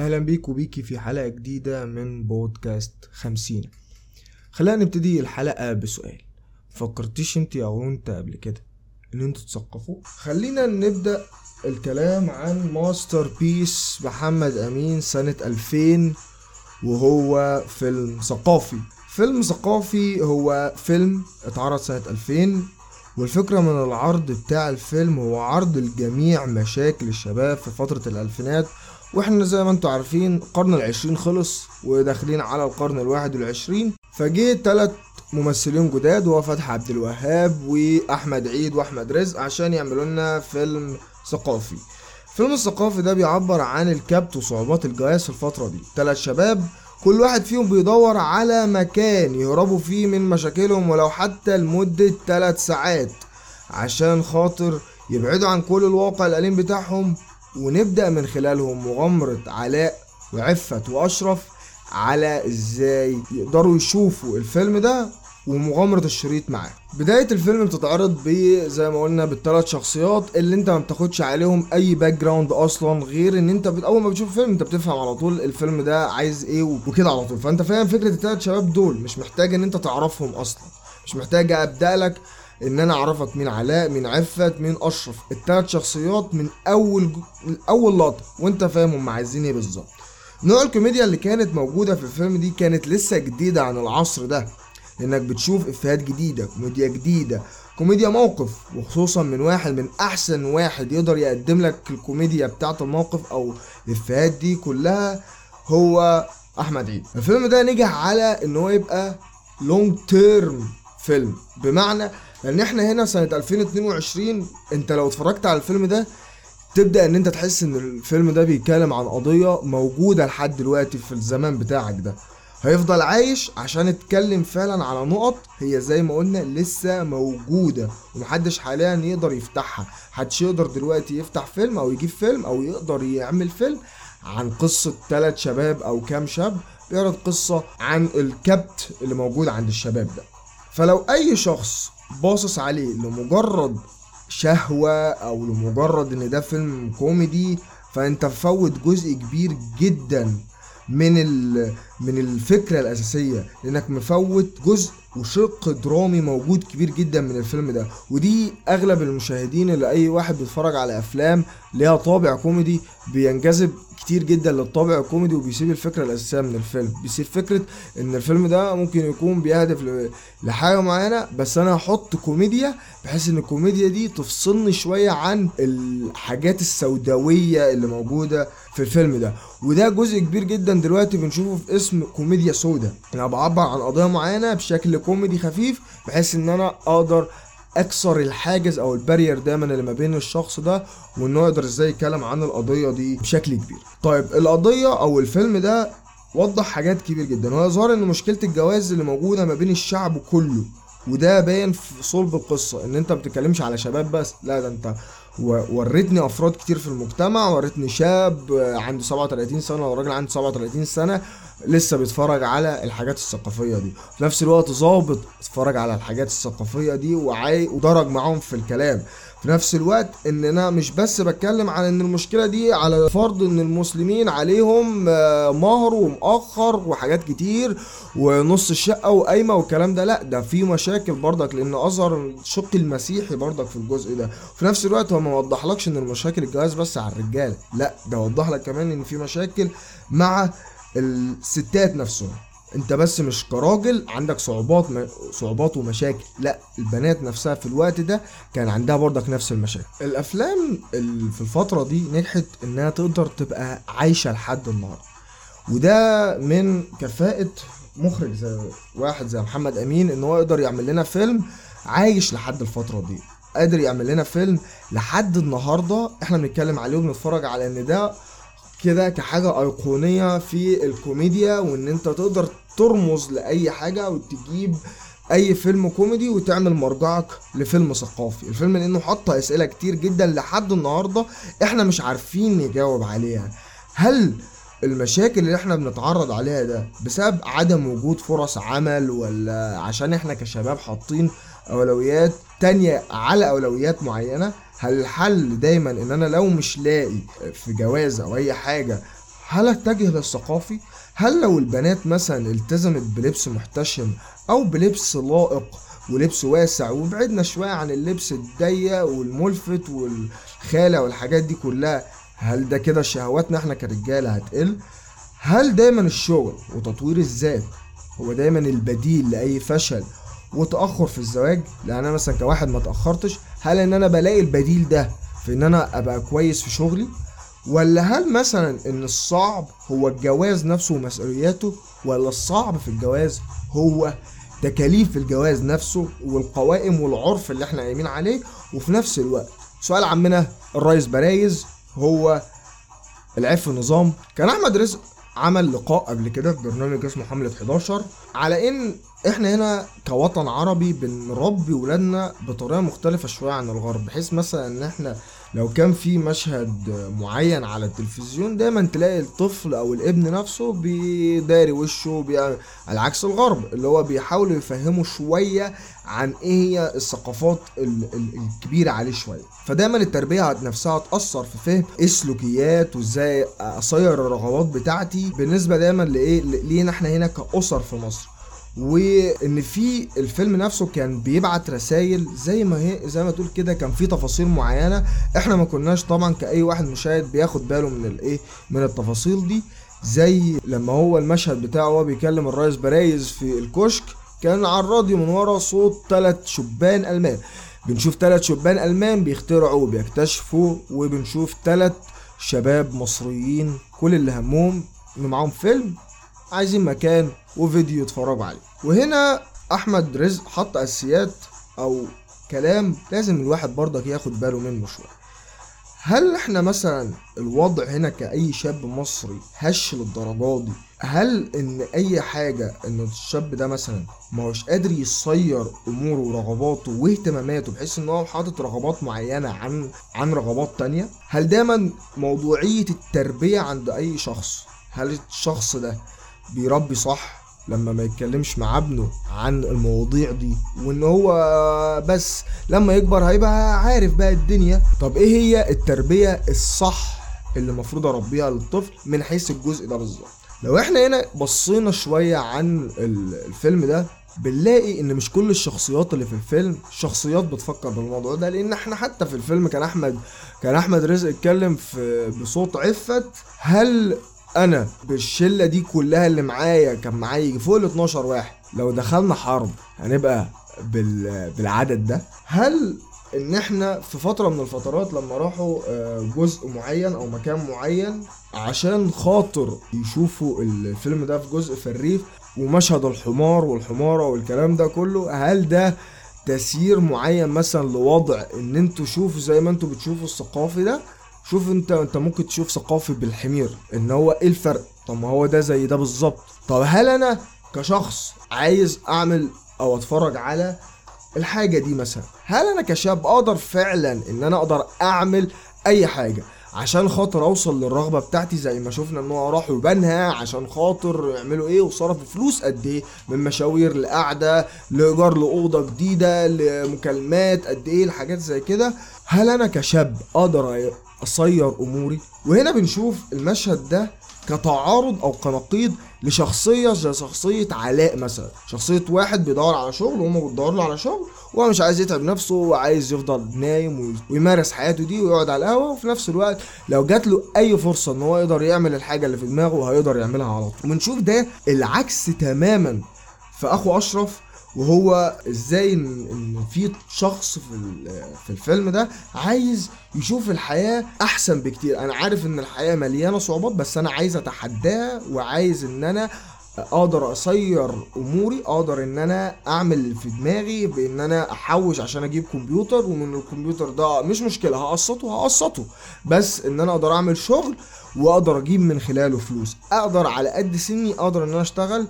أهلا بيك وبيكي في حلقة جديدة من بودكاست خمسين. خلينا نبتدي الحلقة بسؤال. فكرتيش انت أو انت قبل كده ان أنتوا تثقفوا؟ خلينا نبدأ الكلام عن masterpiece محمد أمين سنة 2000 وهو فيلم ثقافي. فيلم ثقافي هو فيلم اتعرض سنة 2000 والفكرة من العرض بتاع الفيلم هو عرض الجميع مشاكل الشباب في فترة الألفينات وإحنا زي ما أنتوا عارفين القرن العشرين خلص وداخلين على القرن الواحد والعشرين فجه تلات ممثلين جداد وهو فتحي عبد الوهاب وأحمد عيد وأحمد رزق عشان يعملوا لنا فيلم ثقافي. الفيلم الثقافي ده بيعبر عن الكبت وصعوبات الجواز في الفترة دي. تلات شباب كل واحد فيهم بيدور على مكان يهربوا فيه من مشاكلهم ولو حتى لمدة تلات ساعات عشان خاطر يبعدوا عن كل الواقع الأليم بتاعهم ونبدأ من خلالهم مغامرة علاء وعفت وأشرف على إزاي يقدروا يشوفوا الفيلم ده ومغامرة الشريط معاه. بداية الفيلم بتتعرض ب زي ما قلنا بالثلاث شخصيات اللي انت ما بتاخدش عليهم أي background أصلا غير إن انت بت... أول ما بتشوف الفيلم انت بتفهم على طول الفيلم ده عايز إيه وكده على طول. فأنت فاهم فكرة الثلاث شباب دول مش محتاج إن انت تعرفهم أصلا. مش محتاج أبدأ لك إن أنا أعرفك مين علاء مين عفت مين أشرف. الثلاث شخصيات من أول من أول لقطة. وأنت فاهم هم عايزين إيه بالظبط. نوع الكوميديا اللي كانت موجودة في الفيلم دي كانت لسه جديدة عن العصر ده. إنك بتشوف إفيهات جديدة كوميديا جديدة كوميديا موقف. وخصوصا من واحد من أحسن واحد يقدر يقدم لك الكوميديا بتاعة الموقف أو الإفيهات دي كلها هو أحمد عيد. الفيلم ده نجح على إن هو يبقى لونج تيرم فيلم بمعنى لأن إحنا هنا سنة 2022 انت لو اتفرجت على الفيلم ده تبدأ ان انت تحس ان الفيلم ده بيتكلم عن قضية موجودة لحد دلوقتي في الزمان بتاعك ده. هيفضل عايش عشان اتكلم فعلا على نقط هي زي ما قلنا لسه موجودة ومحدش حاليا يقدر يفتحها. محدش يقدر دلوقتي يفتح فيلم أو يجيب فيلم أو يقدر يعمل فيلم عن قصة تلات شباب أو كام شاب بيعرض قصة عن الكبت اللي موجود عند الشباب ده. فلو أي شخص باصص عليه لمجرد شهوة أو لمجرد إن ده فيلم كوميدي فأنت فوت جزء كبير جدا من من الفكرة الأساسية لأنك مفوت جزء وشق درامي موجود كبير جدا من الفيلم ده. ودي أغلب المشاهدين اللي أي واحد بيتفرج على أفلام ليها طابع كوميدي بينجذب كتير جدا للطابع الكوميدي وبيسيب الفكرة الأساسية من الفيلم. بيسيب فكرة إن الفيلم ده ممكن يكون بيهدف لحاجة معينة بس أنا هحط كوميديا بحيث إن الكوميديا دي تفصلني شوية عن الحاجات السوداوية اللي موجودة في الفيلم ده. وده جزء كبير جدا دلوقتي بنشوفه في اسم كوميديا سودا. أنا بعبر عن قضية معينة بشكل كوميدي خفيف بحيث إن أنا أقدر اكسر الحاجز أو البارير دايما اللي ما بين الشخص ده وإنه يقدر إزاي يتكلم عن القضية دي بشكل كبير. طيب القضية أو الفيلم ده وضح حاجات كبير جدا. وهي ظهر إن مشكلة الجواز اللي موجودة ما بين الشعب كله وده باين في صلب القصة إن أنت ما بتتكلمش على شباب بس. لا ده أنت وريتني أفراد كتير في المجتمع وريتني شاب عنده 37 سنة وراجل عنده 37 سنة لسه بيتفرج على الحاجات الثقافية دي. في نفس الوقت ظابط اتفرج على الحاجات الثقافية دي وعاي ودرج معاهم في الكلام. في نفس الوقت إن أنا مش بس بتكلم عن إن المشكلة دي على فرض إن المسلمين عليهم مهر ومؤخر وحاجات كتير ونص الشقة وقايمة والكلام ده لأ ده في مشاكل برضك. لأن أظهر الشق المسيحي برضك في الجزء ده. في نفس الوقت هو ما وضحلكش إن المشاكل الجواز بس على الرجاله لأ ده وضح لك كمان إن في مشاكل مع الستات نفسهم. انت بس مش كراجل عندك صعوبات م... صعوبات ومشاكل. لا البنات نفسها في الوقت ده كان عندها برضك نفس المشاكل. الأفلام في الفترة دي نجحت إنها تقدر تبقى عايشة لحد النهارده. وده من كفاءة مخرج زي واحد زي محمد أمين إن هو يقدر يعمل لنا فيلم عايش لحد الفترة دي. قادر يعمل لنا فيلم لحد النهارده إحنا بنتكلم عليه وبنتفرج على إن ده كده كحاجة أيقونية في الكوميديا وإن أنت تقدر ترمز لأي حاجة وتجيب أي فيلم كوميدي وتعمل مرجعك لفيلم ثقافي. الفيلم لأنه حط أسئلة كتير جدا لحد النهاردة إحنا مش عارفين نجاوب عليها. هل المشاكل اللي إحنا بنتعرض عليها ده بسبب عدم وجود فرص عمل ولا عشان إحنا كشباب حاطين أولويات تانية على أولويات معينة؟ هل الحل دايما إن أنا لو مش لاقي في جواز أو أي حاجة هل أتجه للثقافي؟ هل لو البنات مثلا التزمت بلبس محتشم أو بلبس لائق ولبس واسع وبعدنا شوية عن اللبس الضيق والملفت والخالع والحاجات دي كلها هل ده كده شهواتنا إحنا كرجالة هتقل؟ هل دايما الشغل وتطوير الذات هو دايما البديل لأي فشل وتأخر في الزواج؟ لأن أنا مثلا كواحد ما تأخرتش هل إن أنا بلاقي البديل ده في إن أنا أبقى كويس في شغلي؟ ولا هل مثلا إن الصعب هو الجواز نفسه ومسؤولياته؟ ولا الصعب في الجواز هو تكاليف الجواز نفسه والقوائم والعرف اللي إحنا قايمين عليه؟ وفي نفس الوقت سؤال عمنا الرئيس برايز هو العيب في النظام كان أحمد رزق عمل لقاء قبل كده في برنامج اسمه حملة 11 على إن إحنا هنا كوطن عربي بنربي ولادنا بطريقة مختلفة شوية عن الغرب بحيث مثلا إن إحنا لو كان في مشهد معين على التلفزيون دايما تلاقي الطفل أو الابن نفسه بيداري وشه بيعمل على عكس الغرب اللي هو بيحاولوا يفهموا شوية عن إيه هي الثقافات ال- ال- الكبيرة عليه شوية. فدايما التربية نفسها تأثر في فهم إيه السلوكيات وإزاي اصير الرغبات بتاعتي بالنسبة دايما لإيه لينا إحنا هنا كأسر في مصر. وإن في الفيلم نفسه كان بيبعت رسائل زي ما هي زي ما تقول كده كان في تفاصيل معينة. إحنا ما كناش طبعا كأي واحد مشاهد بياخد باله من الايه من التفاصيل دي. زي لما هو المشهد بتاعه وهو بيكلم الرئيس برايز في الكشك كان على الراديو من ورا صوت ثلاث شبان ألمان. بنشوف ثلاث شبان ألمان بيخترعوا وبيكتشفوا وبنشوف ثلاث شباب مصريين كل اللي همهم إن معاهم فيلم عايزين مكان وفيديو يتفرجوا عليه. وهنا أحمد رزق حط أساسيات أو كلام لازم الواحد برضك ياخد باله منه شوية. هل إحنا مثلا الوضع هنا كأي شاب مصري هش للدرجات دي؟ هل إن أي حاجة إن الشاب ده مثلا ما هوش قادر يصير أموره ورغباته واهتماماته بحيث إن هو حاطط رغبات معينة عن عن رغبات تانية؟ هل دايما موضوعية التربية عند أي شخص؟ هل الشخص ده بيربي صح لما ما يتكلمش مع ابنه عن المواضيع دي وان هو بس لما يكبر هيبقى عارف بقى الدنيا. طب إيه هي التربية الصح اللي المفروض اربيها للطفل من حيث الجزء ده بالظبط؟ لو إحنا هنا بصينا شوية عن ال- الفيلم ده بنلاقي ان مش كل الشخصيات اللي في الفيلم شخصيات بتفكر بالموضوع ده لأن إحنا حتى في الفيلم كان احمد كان احمد رزق اتكلم في بصوت عفت هل أنا بالشلة دي كلها اللي معايا كان معايا فوق ال 12 واحد. لو دخلنا حرب هنبقى بال... بالعدد ده. هل ان إحنا في فترة من الفترات لما راحوا آه، جزء معين أو مكان معين عشان خاطر يشوفوا الفيلم ده في جزء في الريف ومشهد الحمار والحمارة والكلام ده كله هل ده تسيير معين مثلا لوضع ان أنتوا شوفوا زي ما أنتوا بتشوفوا الثقافي ده؟ شوف انت انت ممكن تشوف ثقافي بالحمير ان هو إيه الفرق؟ طب ما هو ده زي ده بالظبط. طب هل أنا كشخص عايز اعمل أو اتفرج على الحاجة دي مثلا؟ هل أنا كشاب أقدر فعلا ان أنا أقدر اعمل اي حاجة؟ عشان خاطر اوصل للرغبة بتاعتي زي ما شفنا ان هو راحوا بنها عشان خاطر يعملوا إيه؟ وصرفوا فلوس قد إيه؟ من مشاوير لقعدة لإيجار لأوضة جديدة لمكالمات قد إيه؟ الحاجات زي كده. هل أنا كشاب أقدر أصير أموري؟ وهنا بنشوف المشهد ده كتعارض أو كنقيض لشخصية زي شخصية علاء مثلا. شخصية واحد بيدور على شغل وهم بيدوروا له على شغل وهو مش عايز يتعب نفسه وعايز يفضل نايم وي- ويمارس حياته دي ويقعد على القهوة وفي نفس الوقت لو جات له أي فرصة إن هو يقدر يعمل الحاجة اللي في دماغه هيقدر يعملها على طول. وبنشوف ده العكس تماما في أخو أشرف وهو إزاي ان إن في شخص في في الفيلم ده عايز يشوف الحياة أحسن بكتير. أنا عارف إن الحياة مليانة صعوبات بس أنا عايز أتحداها وعايز إن أنا أقدر اصير أموري أقدر إن أنا أعمل في دماغي بإن أنا أحوش عشان أجيب كمبيوتر ومن الكمبيوتر ده مش مشكلة هقسطه هقسطه. بس إن أنا أقدر أعمل شغل وأقدر أجيب من خلاله فلوس. أقدر على قد سني أقدر إن أنا أشتغل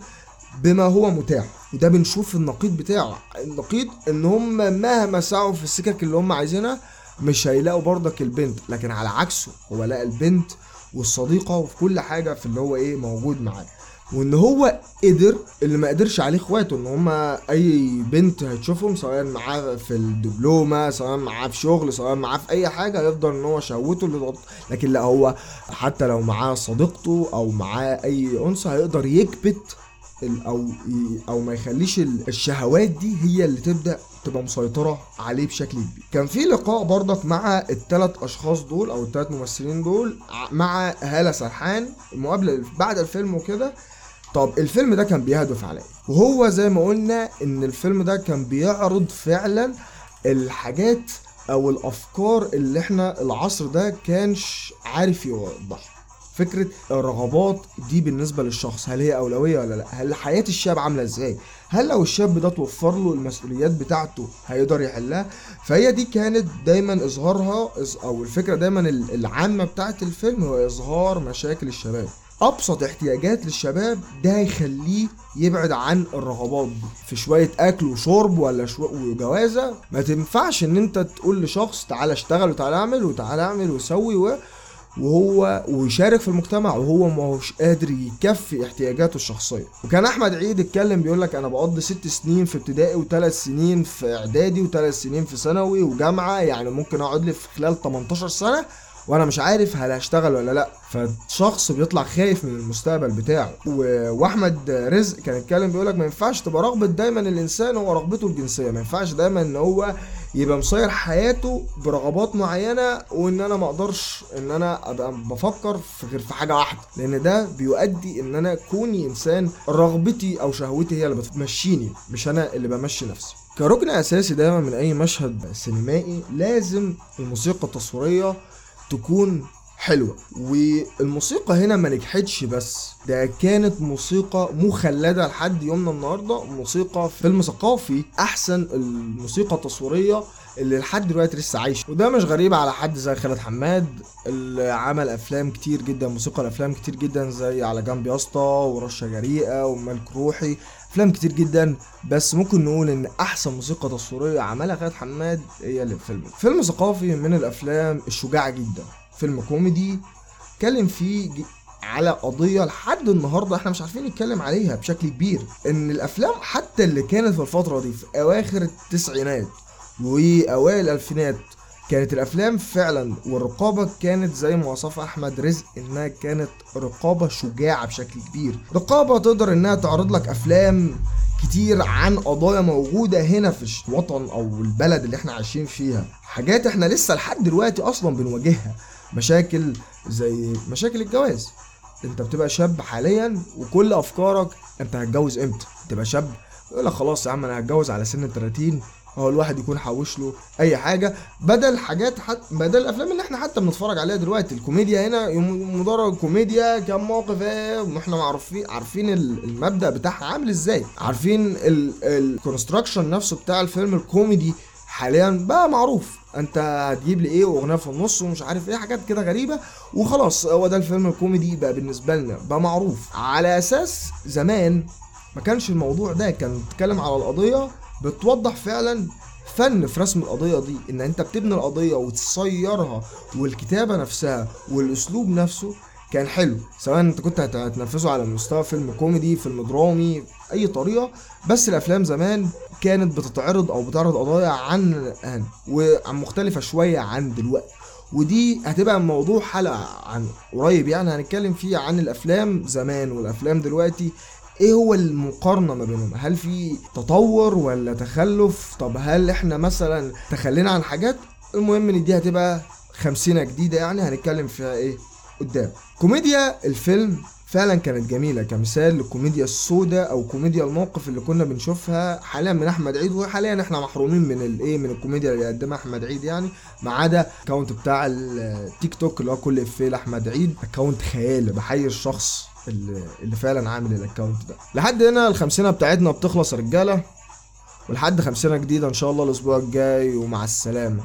بما هو متاح. وده بنشوف النقيض بتاعه. النقيض إن هم مهما سعوا في السكك اللي هم عايزينها مش هيلاقوا برضك البنت. لكن على عكسه هو لقى البنت والصديقة وفي كل حاجة في اللي هو إيه موجود معاه. وإن هو قدر اللي ما قدرش عليه إخواته إن هما أي بنت هتشوفهم سواء معاه في الدبلومة سواء معاه في شغل سواء معاه في أي حاجة يفضل إن هو شهوته اللي ضغط. لكن لا هو حتى لو معاه صديقته أو معاه أي أنثى هيقدر يكبت أو أو ما يخليش ال- الشهوات دي هي اللي تبدأ تبقى مسيطرة عليه بشكل كبير. كان في لقاء برضك مع الثلاث أشخاص دول أو الثلاث ممثلين دول مع هالة سرحان المقابله بعد الفيلم وكده. طب الفيلم ده كان بيهدف على وهو زي ما قلنا إن الفيلم ده كان بيعرض فعلا الحاجات أو الأفكار اللي إحنا العصر ده كانش عارف يوضحها. فكرة الرغبات دي بالنسبة للشخص هل هي أولوية ولا لأ؟ هل حياة الشاب عاملة إزاي؟ هل لو الشاب ده توفر له المسؤوليات بتاعته هيقدر يحلها؟ فهي دي كانت دايما إظهارها إظ- أو الفكرة دايما ال- العامة بتاعت الفيلم هو إظهار مشاكل الشباب. أبسط احتياجات للشباب ده هيخليه يبعد عن الرغبات دي. في شوية أكل وشرب ولا شو... وجوازة ما تنفعش إن أنت تقول لشخص تعالى اشتغل وتعالى أعمل وتعالى أعمل وسوي و... وهو ويشارك في المجتمع وهو ما هوش قادر يكفي احتياجاته الشخصية. وكان أحمد عيد اتكلم بيقول لك أنا بقضي ست سنين في ابتدائي وثلاث سنين في إعدادي وثلاث سنين في ثانوي وجامعة يعني ممكن أقعد لي في خلال 18 سنة وأنا مش عارف هل هشتغل ولا لا. فالشخص بيطلع خايف من المستقبل بتاعه. و... واحمد رزق كان اتكلم بيقول لك ما ينفعش تبقى رغبة دايما الإنسان هو رغبته الجنسية. ما ينفعش دايما إن هو يبقى مصير حياته برغبات معينة وإن أنا ما أقدرش إن أنا أبقى بفكر في غير في حاجة واحدة. لأن ده بيؤدي إن أنا كوني إنسان رغبتي أو شهوتي هي اللي بتمشيني مش أنا اللي بمشي نفسي. كركن أساسي دايما من أي مشهد سينمائي لازم الموسيقى التصويرية تكون حلوة. والموسيقى هنا ما نجحتش بس ده كانت موسيقى مخلدة لحد يومنا النهاردة موسيقى فيلم ثقافي أحسن الموسيقى التصويرية اللي لحد دلوقتي لسه عايش وده مش غريب على حد زي خالد حماد اللي عمل أفلام كتير جدا موسيقى الأفلام كتير جدا زي على جنب يا اسطى ورشة جريئة وملك روحي. أفلام كتير جدا بس ممكن نقول إن أحسن موسيقى تصويرية عملها خالد حماد هي الفيلم فيلم ثقافي من الأفلام الشجاعة جدا. فيلم كوميدي اتكلم فيه على قضية لحد النهاردة إحنا مش عارفين نتكلم عليها بشكل كبير. إن الأفلام حتى اللي كانت في الفترة دي في أواخر التسعينات وأوائل الألفينات كانت الأفلام فعلا والرقابة كانت زي ما وصفها أحمد رزق إنها كانت رقابة شجاعة بشكل كبير. رقابة تقدر إنها تعرض لك أفلام كتير عن قضايا موجودة هنا في الوطن أو البلد اللي إحنا عايشين فيها. حاجات إحنا لسه لحد دلوقتي أصلا بنواجهها. مشاكل زي مشاكل الجواز. أنت بتبقى شاب حاليا وكل أفكارك أنت هتجوز إمتى؟ تبقى شاب يقول لك خلاص يا عم أنا هتجوز على سن ال 30 هو الواحد يكون حوش له أي حاجة. بدل حاجات حت بدل الأفلام اللي إحنا حتى بنتفرج عليها دلوقتي. الكوميديا هنا مجرد كوميديا كم موقف إيه معروفين عارفين ال- المبدأ بتاعها عامل إزاي. عارفين ال construction نفسه بتاع الفيلم الكوميدي حاليا بقى معروف. أنت هتجيب لي إيه؟ واغنيه في النص ومش عارف إيه حاجات كده غريبة. وخلاص هو ده الفيلم الكوميدي بقى بالنسبة لنا بقى معروف. على أساس زمان ما كانش الموضوع ده كان بتتكلم على القضية بتوضح فعلا فن في رسم القضية دي إن أنت بتبني القضية وتصيرها والكتابة نفسها والأسلوب نفسه كان حلو. سواء أنت كنت هت- هتنفذه على مستوى فيلم كوميدي فيلم درامي أي طريقة بس الأفلام زمان كانت بتتعرض أو بتعرض قضايا عن عن- وعن مختلفة شوية عن دلوقتي. ودي هتبقى موضوع حلقة عن قريب يعني هنتكلم فيه عن الأفلام زمان والأفلام دلوقتي إيه هو المقارنة ما بينهم؟ هل في تطور ولا تخلف؟ طب هل إحنا مثلا تخلينا عن حاجات؟ المهم ان دي هتبقى خمسينة جديدة يعني هنتكلم فيها إيه؟ قدام. كوميديا الفيلم فعلا كانت جميلة كمثال للكوميديا السوداء أو كوميديا الموقف اللي كنا بنشوفها حاليا من أحمد عيد وحاليا إحنا محرومين من الايه من الكوميديا اللي قدمها أحمد عيد يعني ما عدا account بتاع التيك توك اللي هو كل افيه لاحمد عيد account خيالي بحيي الشخص. اللي, اللي فعلا عامل ال account ده. لحد هنا الخمسينة بتاعتنا بتخلص يا رجالة. ولحد خمسينة جديدة إن شاء الله الأسبوع الجاي ومع السلامة.